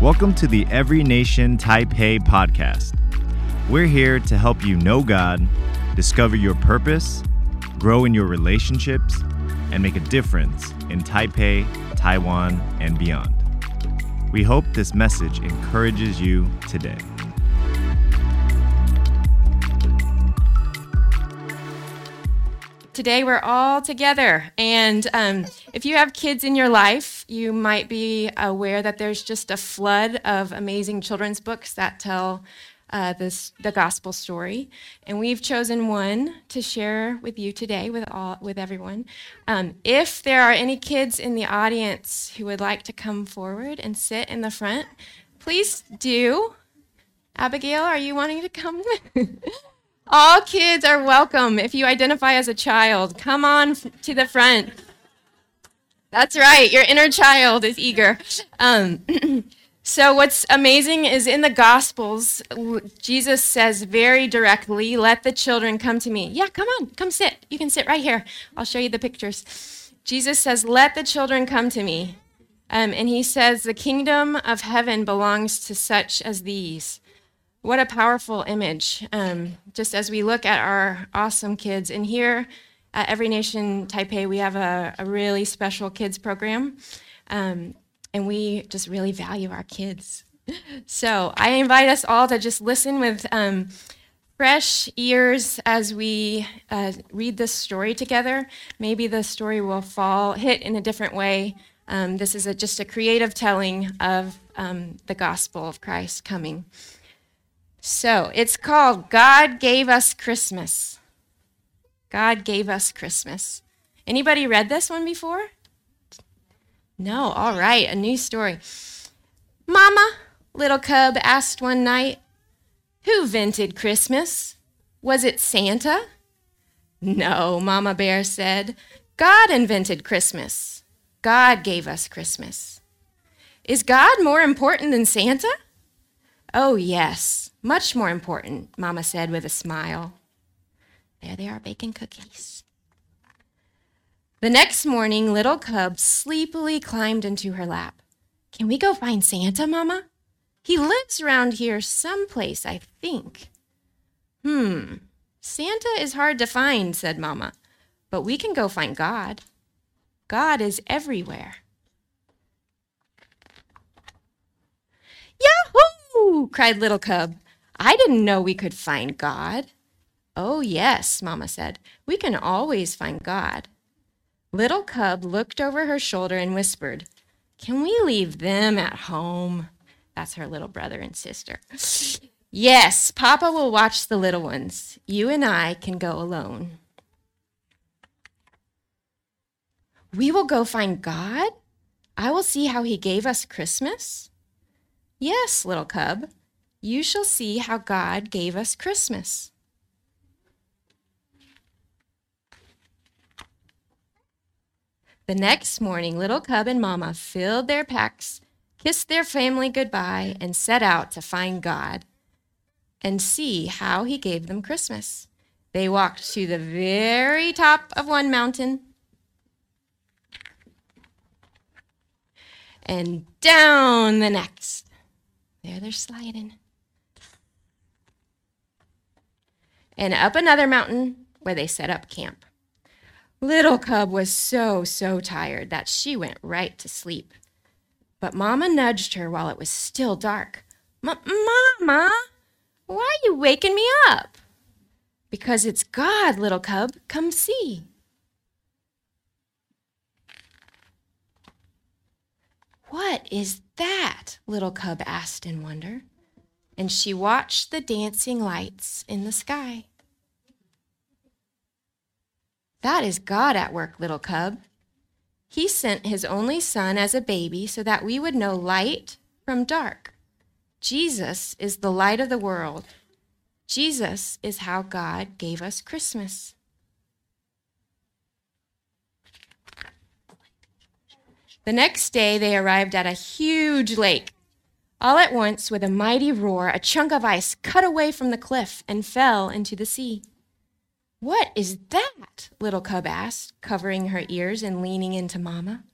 Welcome to the Every Nation Taipei podcast. We're here to help you know God, discover your purpose, grow in your relationships, and make a difference in Taipei, Taiwan, and beyond. We hope this message encourages you today. Today we're all together. And um, if you have kids in your life, you might be aware that there's just a flood of amazing children's books that tell uh, this, the gospel story. And we've chosen one to share with you today, with, all, with everyone. Um, if there are any kids in the audience who would like to come forward and sit in the front, please do. Abigail, are you wanting to come? All kids are welcome. If you identify as a child, come on to the front. That's right, your inner child is eager. Um, so, what's amazing is in the Gospels, Jesus says very directly, Let the children come to me. Yeah, come on, come sit. You can sit right here. I'll show you the pictures. Jesus says, Let the children come to me. Um, and he says, The kingdom of heaven belongs to such as these. What a powerful image. Um, just as we look at our awesome kids. And here at Every Nation Taipei, we have a, a really special kids program. Um, and we just really value our kids. So I invite us all to just listen with um, fresh ears as we uh, read this story together. Maybe the story will fall, hit in a different way. Um, this is a, just a creative telling of um, the gospel of Christ coming. So it's called God Gave Us Christmas. God Gave Us Christmas. Anybody read this one before? No, all right, a new story. Mama, little cub asked one night, Who invented Christmas? Was it Santa? No, Mama Bear said, God invented Christmas. God gave us Christmas. Is God more important than Santa? Oh, yes, much more important, Mama said with a smile. There they are baking cookies. The next morning, little Cub sleepily climbed into her lap. Can we go find Santa, Mama? He lives around here someplace, I think. Hmm, Santa is hard to find, said Mama, but we can go find God. God is everywhere. Cried Little Cub. I didn't know we could find God. Oh, yes, Mama said. We can always find God. Little Cub looked over her shoulder and whispered, Can we leave them at home? That's her little brother and sister. Yes, Papa will watch the little ones. You and I can go alone. We will go find God? I will see how He gave us Christmas? Yes, little cub, you shall see how God gave us Christmas. The next morning, little cub and mama filled their packs, kissed their family goodbye, and set out to find God and see how he gave them Christmas. They walked to the very top of one mountain and down the next. There they're sliding. And up another mountain where they set up camp. Little Cub was so, so tired that she went right to sleep. But Mama nudged her while it was still dark. Mama, why are you waking me up? Because it's God, little cub. Come see. What is that? Little cub asked in wonder. And she watched the dancing lights in the sky. That is God at work, little cub. He sent his only son as a baby so that we would know light from dark. Jesus is the light of the world. Jesus is how God gave us Christmas. The next day, they arrived at a huge lake. All at once, with a mighty roar, a chunk of ice cut away from the cliff and fell into the sea. What is that? Little Cub asked, covering her ears and leaning into Mamma.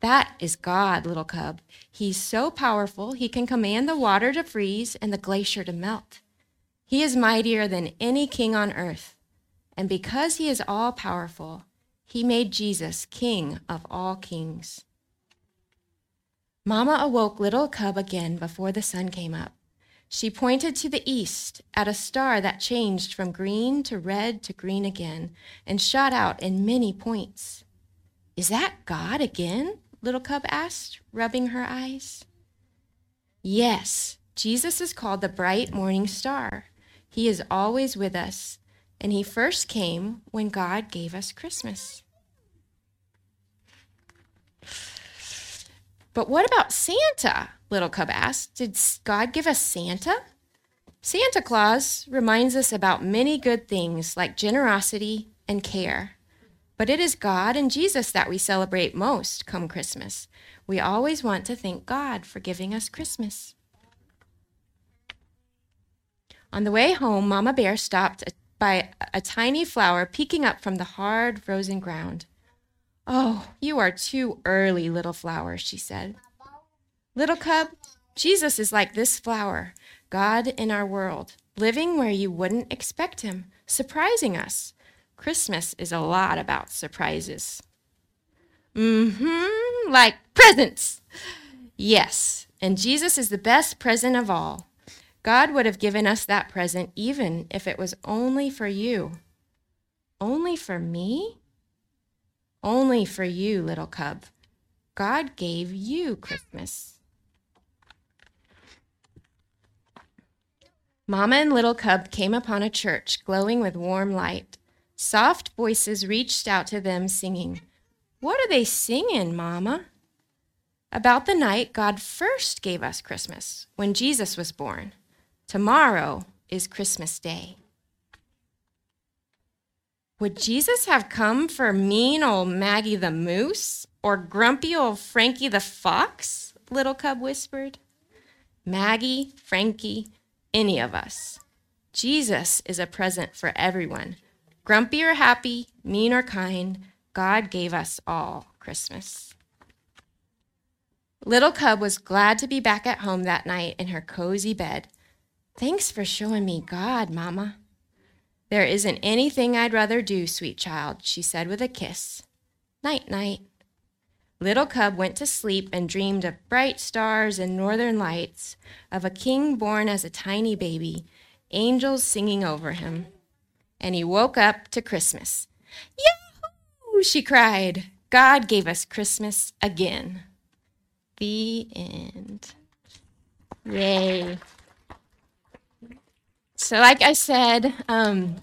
That is God, little cub. He's so powerful, he can command the water to freeze and the glacier to melt. He is mightier than any king on earth. And because he is all powerful, he made Jesus king of all kings. Mama awoke little cub again before the sun came up. She pointed to the east at a star that changed from green to red to green again and shot out in many points. Is that God again? Little Cub asked, rubbing her eyes. Yes, Jesus is called the bright morning star. He is always with us, and he first came when God gave us Christmas. But what about Santa? Little Cub asked. Did God give us Santa? Santa Claus reminds us about many good things like generosity and care. But it is God and Jesus that we celebrate most come Christmas. We always want to thank God for giving us Christmas. On the way home, Mama Bear stopped by a tiny flower peeking up from the hard, frozen ground. Oh, you are too early, little flower, she said. Little cub, Jesus is like this flower, God in our world, living where you wouldn't expect him, surprising us. Christmas is a lot about surprises. Mm-hmm, like presents. Yes, and Jesus is the best present of all. God would have given us that present even if it was only for you. Only for me? Only for you, little cub. God gave you Christmas. Mama and little cub came upon a church glowing with warm light. Soft voices reached out to them, singing. What are they singing, Mama? About the night God first gave us Christmas, when Jesus was born. Tomorrow is Christmas Day. Would Jesus have come for mean old Maggie the moose or grumpy old Frankie the fox? Little Cub whispered. Maggie, Frankie, any of us. Jesus is a present for everyone. Grumpy or happy, mean or kind, God gave us all Christmas. Little Cub was glad to be back at home that night in her cozy bed. Thanks for showing me God, Mama. There isn't anything I'd rather do, sweet child, she said with a kiss. Night, night. Little Cub went to sleep and dreamed of bright stars and northern lights, of a king born as a tiny baby, angels singing over him. And he woke up to Christmas. Yahoo! she cried. God gave us Christmas again. The end. Yay. So, like I said, um,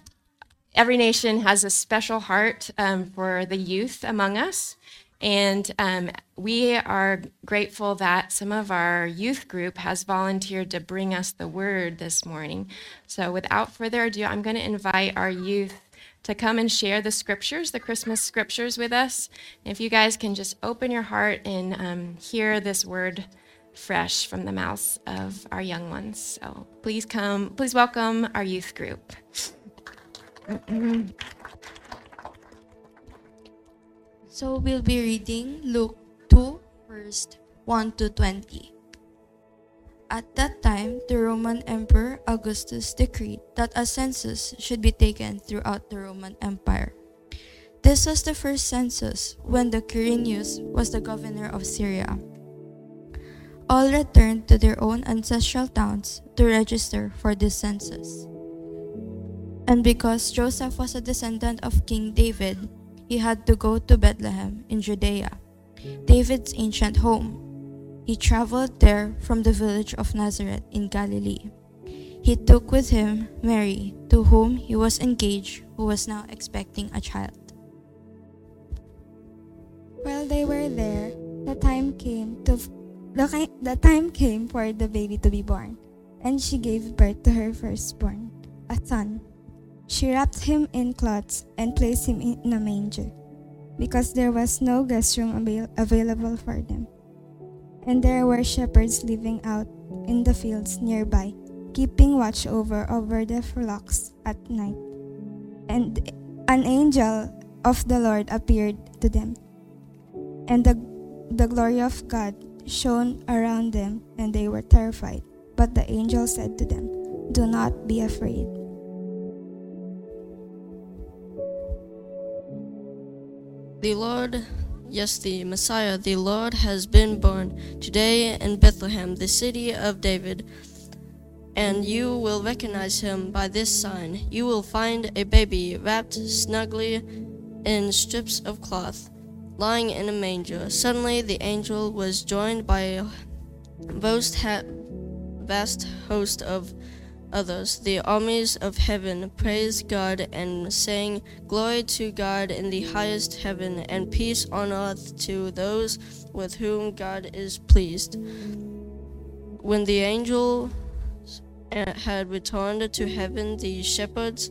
every nation has a special heart um, for the youth among us. And um, we are grateful that some of our youth group has volunteered to bring us the word this morning. So, without further ado, I'm going to invite our youth to come and share the scriptures, the Christmas scriptures with us. If you guys can just open your heart and um, hear this word fresh from the mouths of our young ones. So please come, please welcome our youth group. So we'll be reading Luke 2, verse 1 to 20. At that time, the Roman Emperor Augustus decreed that a census should be taken throughout the Roman Empire. This was the first census when the Quirinius was the governor of Syria. All returned to their own ancestral towns to register for this census. And because Joseph was a descendant of King David, he had to go to Bethlehem in Judea, David's ancient home. He traveled there from the village of Nazareth in Galilee. He took with him Mary, to whom he was engaged, who was now expecting a child. While they were there, the time came to the, the time came for the baby to be born, and she gave birth to her firstborn, a son. She wrapped him in cloths and placed him in a manger, because there was no guest room avail- available for them. And there were shepherds living out in the fields nearby, keeping watch over over the flocks at night. And an angel of the Lord appeared to them, and the the glory of God shone around them, and they were terrified. But the angel said to them, Do not be afraid. The Lord, yes, the Messiah, the Lord has been born today in Bethlehem, the city of David. And you will recognize him by this sign. You will find a baby wrapped snugly in strips of cloth, lying in a manger. Suddenly the angel was joined by a vast, vast host of others. The armies of heaven praised God and sang, Glory to God in the highest heaven, and peace on earth to those with whom God is pleased. When the angel eh, had returned to heaven, the shepherds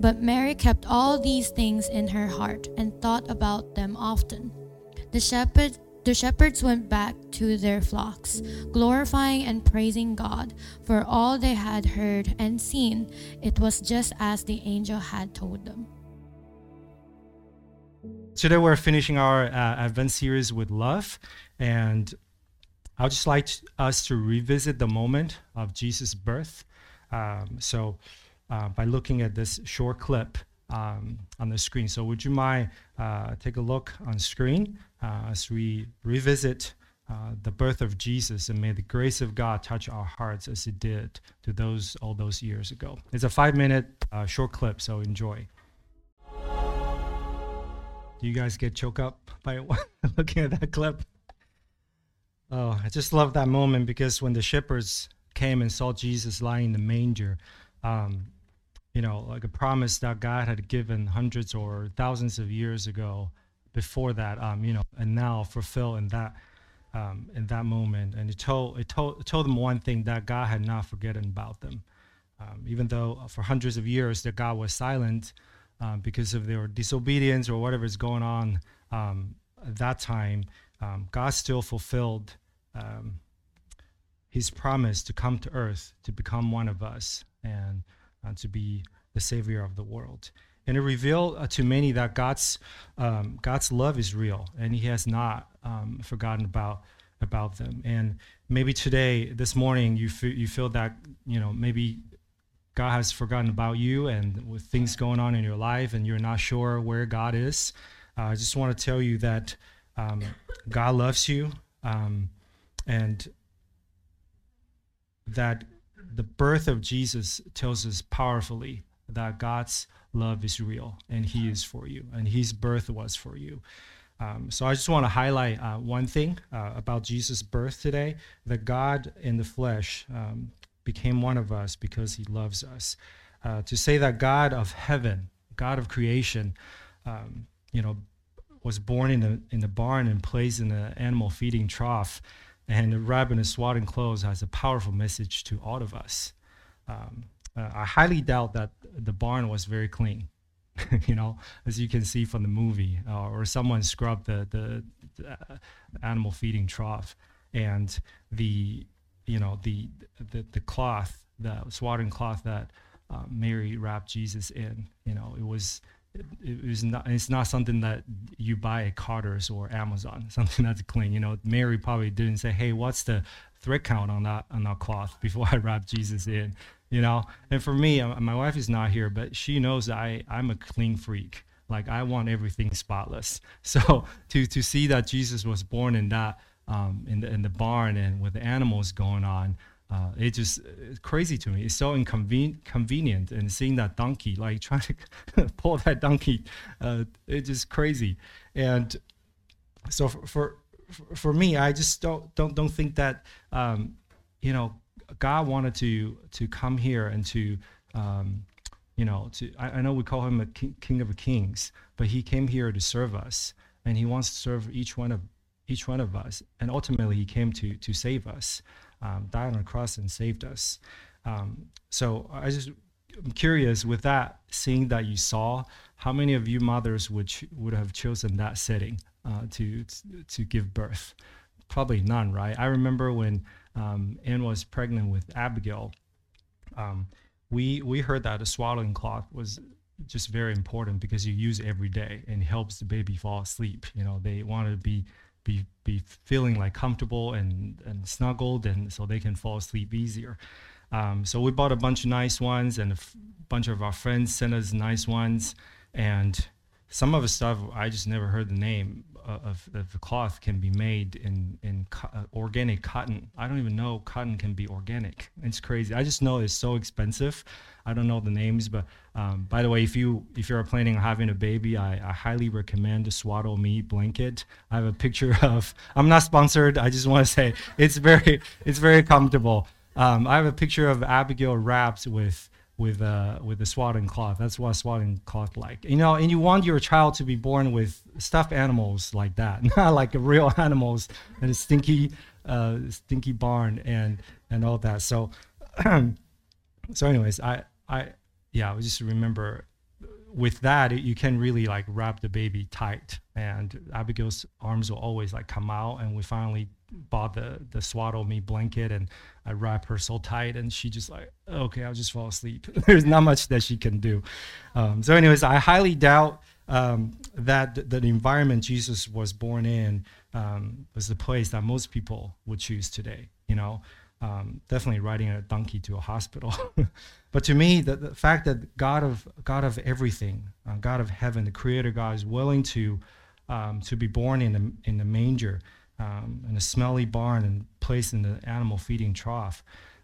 but Mary kept all these things in her heart and thought about them often. The shepherd the shepherds went back to their flocks, glorifying and praising God for all they had heard and seen. It was just as the angel had told them. Today we're finishing our uh, Advent series with love, and I'd just like us to revisit the moment of Jesus' birth. Um, so, uh, by looking at this short clip um, on the screen. So, would you mind uh, take a look on screen uh, as we revisit uh, the birth of Jesus, and may the grace of God touch our hearts as it did to those all those years ago. It's a five-minute uh, short clip, so enjoy. Do you guys get choked up by looking at that clip? Oh, I just love that moment because when the shepherds came and saw Jesus lying in the manger, um, you know, like a promise that God had given hundreds or thousands of years ago before that, um, you know, and now fulfill in that um, in that moment. And it told it told it told them one thing that God had not forgotten about them, um, even though for hundreds of years that God was silent um, because of their disobedience or whatever is going on um, at that time. Um, God still fulfilled um, His promise to come to earth to become one of us and to be the savior of the world and it revealed uh, to many that God's um, God's love is real, and He has not um, forgotten about about them. And maybe today, this morning, you feel, you feel that you know maybe God has forgotten about you, and with things going on in your life, and you're not sure where God is. Uh, I just want to tell you that um, God loves you, um, and that the birth of Jesus tells us powerfully that God's love is real and He is for you, and His birth was for you. Um, so I just want to highlight uh, one thing uh, about Jesus' birth today that God in the flesh um, became one of us because He loves us. Uh, to say that God of heaven, God of creation, um, you know, was born in the in the barn and placed in an animal feeding trough, and wrapped in swaddling clothes has a powerful message to all of us. Um, uh, I highly doubt that the barn was very clean. you know, as you can see from the movie, uh, or someone scrubbed the, the, the uh, animal feeding trough, and the you know the the, the cloth, the swaddling cloth that uh, Mary wrapped Jesus in. You know, it was it, was not it's not something that you buy at Carter's or Amazon. Something that's clean. You know, Mary probably didn't say, "Hey, what's the thread count on that on that cloth before I wrap Jesus in?" you know and for me uh, my wife is not here but she knows i i'm a clean freak like i want everything spotless so to to see that jesus was born in that um, in the in the barn and with the animals going on uh, it just it's crazy to me. It's so inconvenient, and seeing that donkey, like trying to pull that donkey, uh, it's just crazy. And so for, for for me, I just don't don't don't think that um, you know God wanted to to come here and to um, you know to I, I, know we call him a king, king of kings, but he came here to serve us, and he wants to serve each one of each one of us, and ultimately He came to to save us, um, died on the cross and saved us. Um, so I just I'm curious with that, seeing that you saw, how many of you mothers would ch- would have chosen that setting uh, to to give birth? Probably none, right? I remember when um, Anne was pregnant with Abigail. Um, we we heard that a swaddling cloth was just very important because you use it every day and helps the baby fall asleep. You know, they want to be be be feeling like comfortable and and snuggled, and so they can fall asleep easier. Um, so we bought a bunch of nice ones, and a f- bunch of our friends sent us nice ones. And some of the stuff I just never heard the name of, of the cloth can be made in in co- uh, organic cotton. I don't even know cotton can be organic. It's crazy. I just know it's so expensive. I don't know the names, but um, by the way, if you if you're planning on having a baby, I, I highly recommend the Swaddle Me blanket. I have a picture of. I'm not sponsored. I just want to say it's very it's very comfortable. Um, I have a picture of Abigail wrapped with with uh, with the swaddling cloth. That's what swaddling cloth like. You know, and you want your child to be born with stuffed animals like that, not like real animals and a stinky uh, stinky barn and and all that. So so anyways, I I yeah, I just remember with that you can really like wrap the baby tight and abigail's arms will always like come out and we finally bought the the swaddle me blanket and i wrap her so tight and she just like okay i'll just fall asleep. There's not much that she can do. Um, so anyways i highly doubt um, that the, environment jesus was born in um, was the place that most people would choose today you know? Um, definitely riding a donkey to a hospital. but to me, the, the, fact that God of God of everything, uh, God of heaven, the Creator God, is willing to um, to be born in the in the manger, um, in a smelly barn, and placed in the animal feeding trough.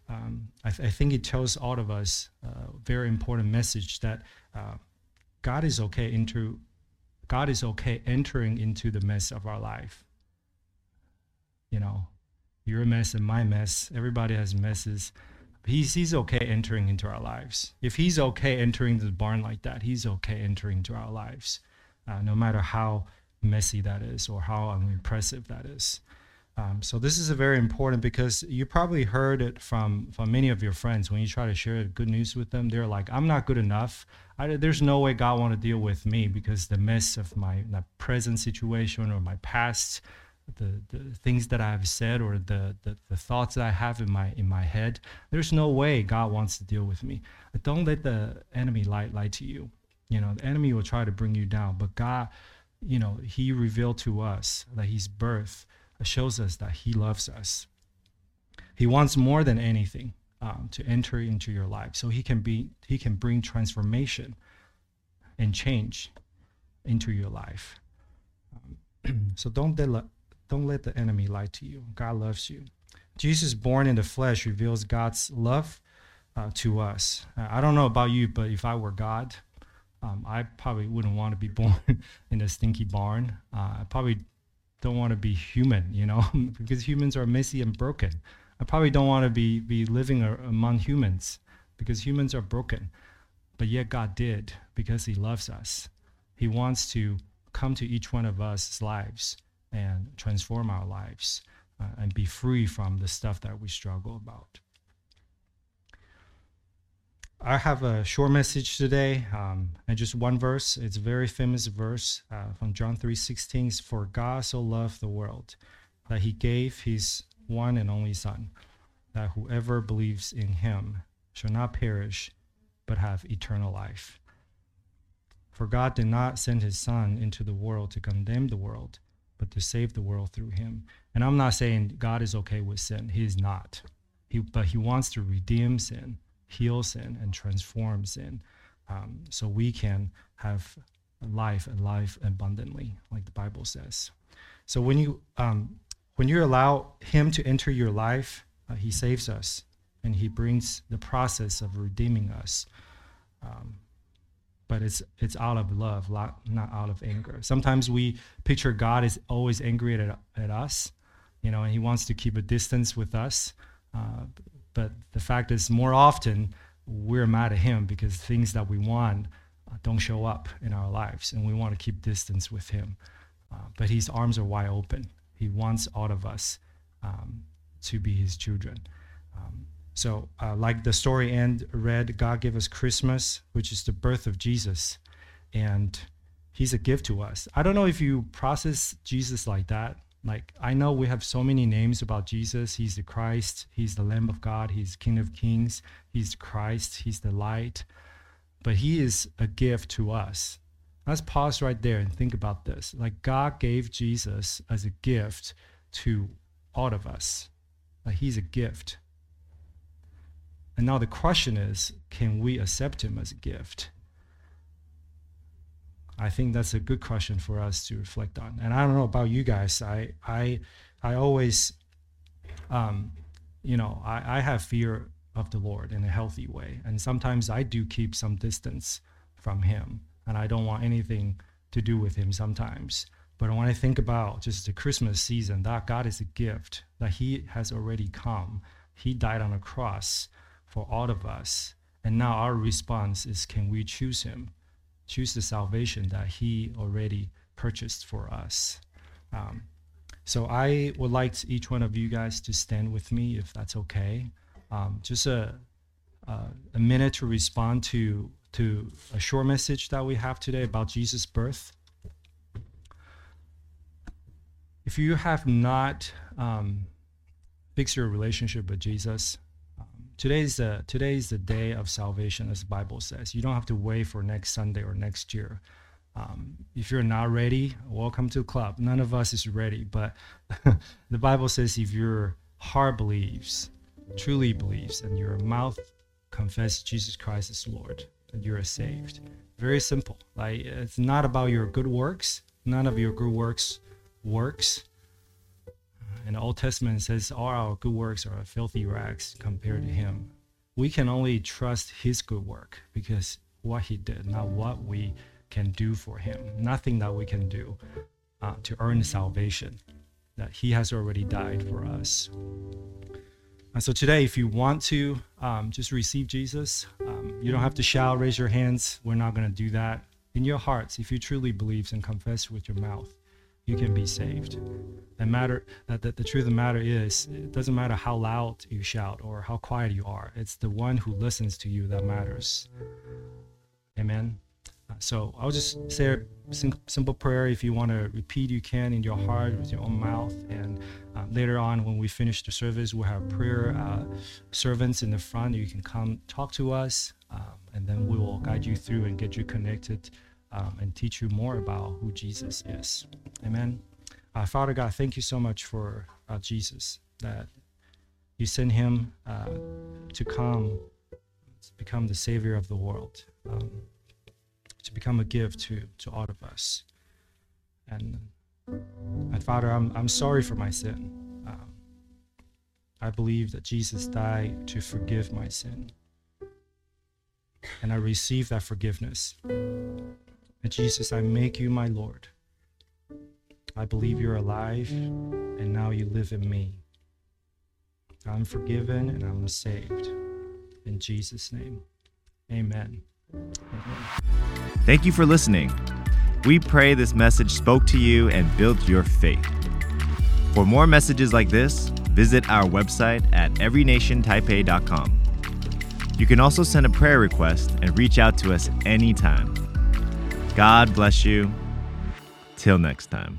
Um, I, th- I, think it tells all of us a very important message that uh, God is okay into God is okay entering into the mess of our life. You know, your mess and my mess. Everybody has messes. He's, he's okay entering into our lives. If he's okay entering the barn like that, he's okay entering into our lives, uh, no matter how messy that is or how unimpressive that is. Um, so this is a very important because you probably heard it from from many of your friends when you try to share good news with them. They're like, "I'm not good enough. I, there's no way God want to deal with me because the mess of my, my present situation or my past the, the things that I've said or the, the, the, thoughts that I have in my in my head, there's no way God wants to deal with me. Don't let the enemy lie lie to you. You know, the enemy will try to bring you down, but God, you know, He revealed to us that His birth shows us that He loves us. He wants more than anything um, to enter into your life, so He can be He can bring transformation and change into your life. Um, so don't let don't let the enemy lie to you. God loves you. Jesus, born in the flesh, reveals God's love uh, to us. Uh, I don't know about you, but if I were God, um, I probably wouldn't want to be born in a stinky barn. Uh, I probably don't want to be human, you know, because humans are messy and broken. I probably don't want to be, be living among humans because humans are broken. But yet God did because He loves us. He wants to come to each one of us' lives and transform our lives uh, and be free from the stuff that we struggle about. I have a short message today, um, and just one verse. It's a very famous verse uh, from John 3:16. For God so loved the world that He gave His one and only Son, that whoever believes in Him shall not perish, but have eternal life. For God did not send His Son into the world to condemn the world, but to save the world through him. And I'm not saying God is okay with sin. He is not. He, but he wants to redeem sin, heal sin, and transform sin um, so we can have life and life abundantly, like the Bible says. So when you, um, when you allow him to enter your life, uh, he saves us and he brings the process of redeeming us. Um, but it's it's out of love, not out of anger. Sometimes we picture God is always angry at, at us, you know, and He wants to keep a distance with us. Uh, but the fact is, more often we're mad at Him because things that we want uh, don't show up in our lives, and we want to keep distance with Him. Uh, but His arms are wide open. He wants all of us um, to be His children. Um, so, uh, like the story Anne read, God gave us Christmas, which is the birth of Jesus, and He's a gift to us. I don't know if you process Jesus like that. Like, I know we have so many names about Jesus. He's the Christ, He's the Lamb of God, He's King of Kings, He's Christ, He's the light. But He is a gift to us. Let's pause right there and think about this. Like, God gave Jesus as a gift to all of us. Like, He's a gift. And now the question is can we accept Him as a gift? I think that's a good question for us to reflect on. And I don't know about you guys. I I I always, um, you know, I, I have fear of the Lord in a healthy way, and sometimes I do keep some distance from Him, and I don't want anything to do with Him sometimes. But when I think about just the Christmas season, that God is a gift that He has already come. He died on a cross for all of us, and now our response is, can we choose Him? Choose the salvation that He already purchased for us. Um, so I would like each one of you guys to stand with me, if that's okay. Um, just a, a, minute to respond to to a short message that we have today about Jesus' birth. If you have not um, fixed your relationship with Jesus, today's the today's the day of salvation, as the Bible says. You don't have to wait for next Sunday or next year. Um, if you're not ready, welcome to the club. None of us is ready, but the Bible says if your heart believes, truly believes, and your mouth confess Jesus Christ as Lord, and you're saved. Very simple. Like it's not about your good works. None of your good works works in the Old Testament says all our good works are filthy rags compared to him. We can only trust his good work because what he did, not what we can do for him. Nothing that we can do uh, to earn salvation. That he has already died for us. And so today, if you want to um, just receive Jesus, um, you don't have to shout, raise your hands. We're not going to do that. In your hearts, if you truly believe and confess with your mouth, you can be saved. And matter that the, the truth of the matter is, it doesn't matter how loud you shout or how quiet you are. It's the one who listens to you that matters. Amen. Uh, so I'll just say a simple prayer. If you want to repeat, you can in your heart with your own mouth. And uh, later on, when we finish the service, we'll have prayer uh, servants in the front. You can come talk to us, um, and then we will guide you through and get you connected um, and teach you more about who Jesus is. Amen. Uh, Father God, thank you so much for uh, Jesus, that you sent him uh, to come, to become the Savior of the world, um, to become a gift to, to all of us. And, and Father, I'm, I'm sorry for my sin. Um, I believe that Jesus died to forgive my sin. And I receive that forgiveness. And Jesus, I make you my Lord. I believe you're alive and now you live in me. I'm forgiven and I'm saved. In Jesus' name, amen. amen. Thank you for listening. We pray this message spoke to you and built your faith. For more messages like this, visit our website at everynationtaipei.com. You can also send a prayer request and reach out to us anytime. God bless you. Till next time.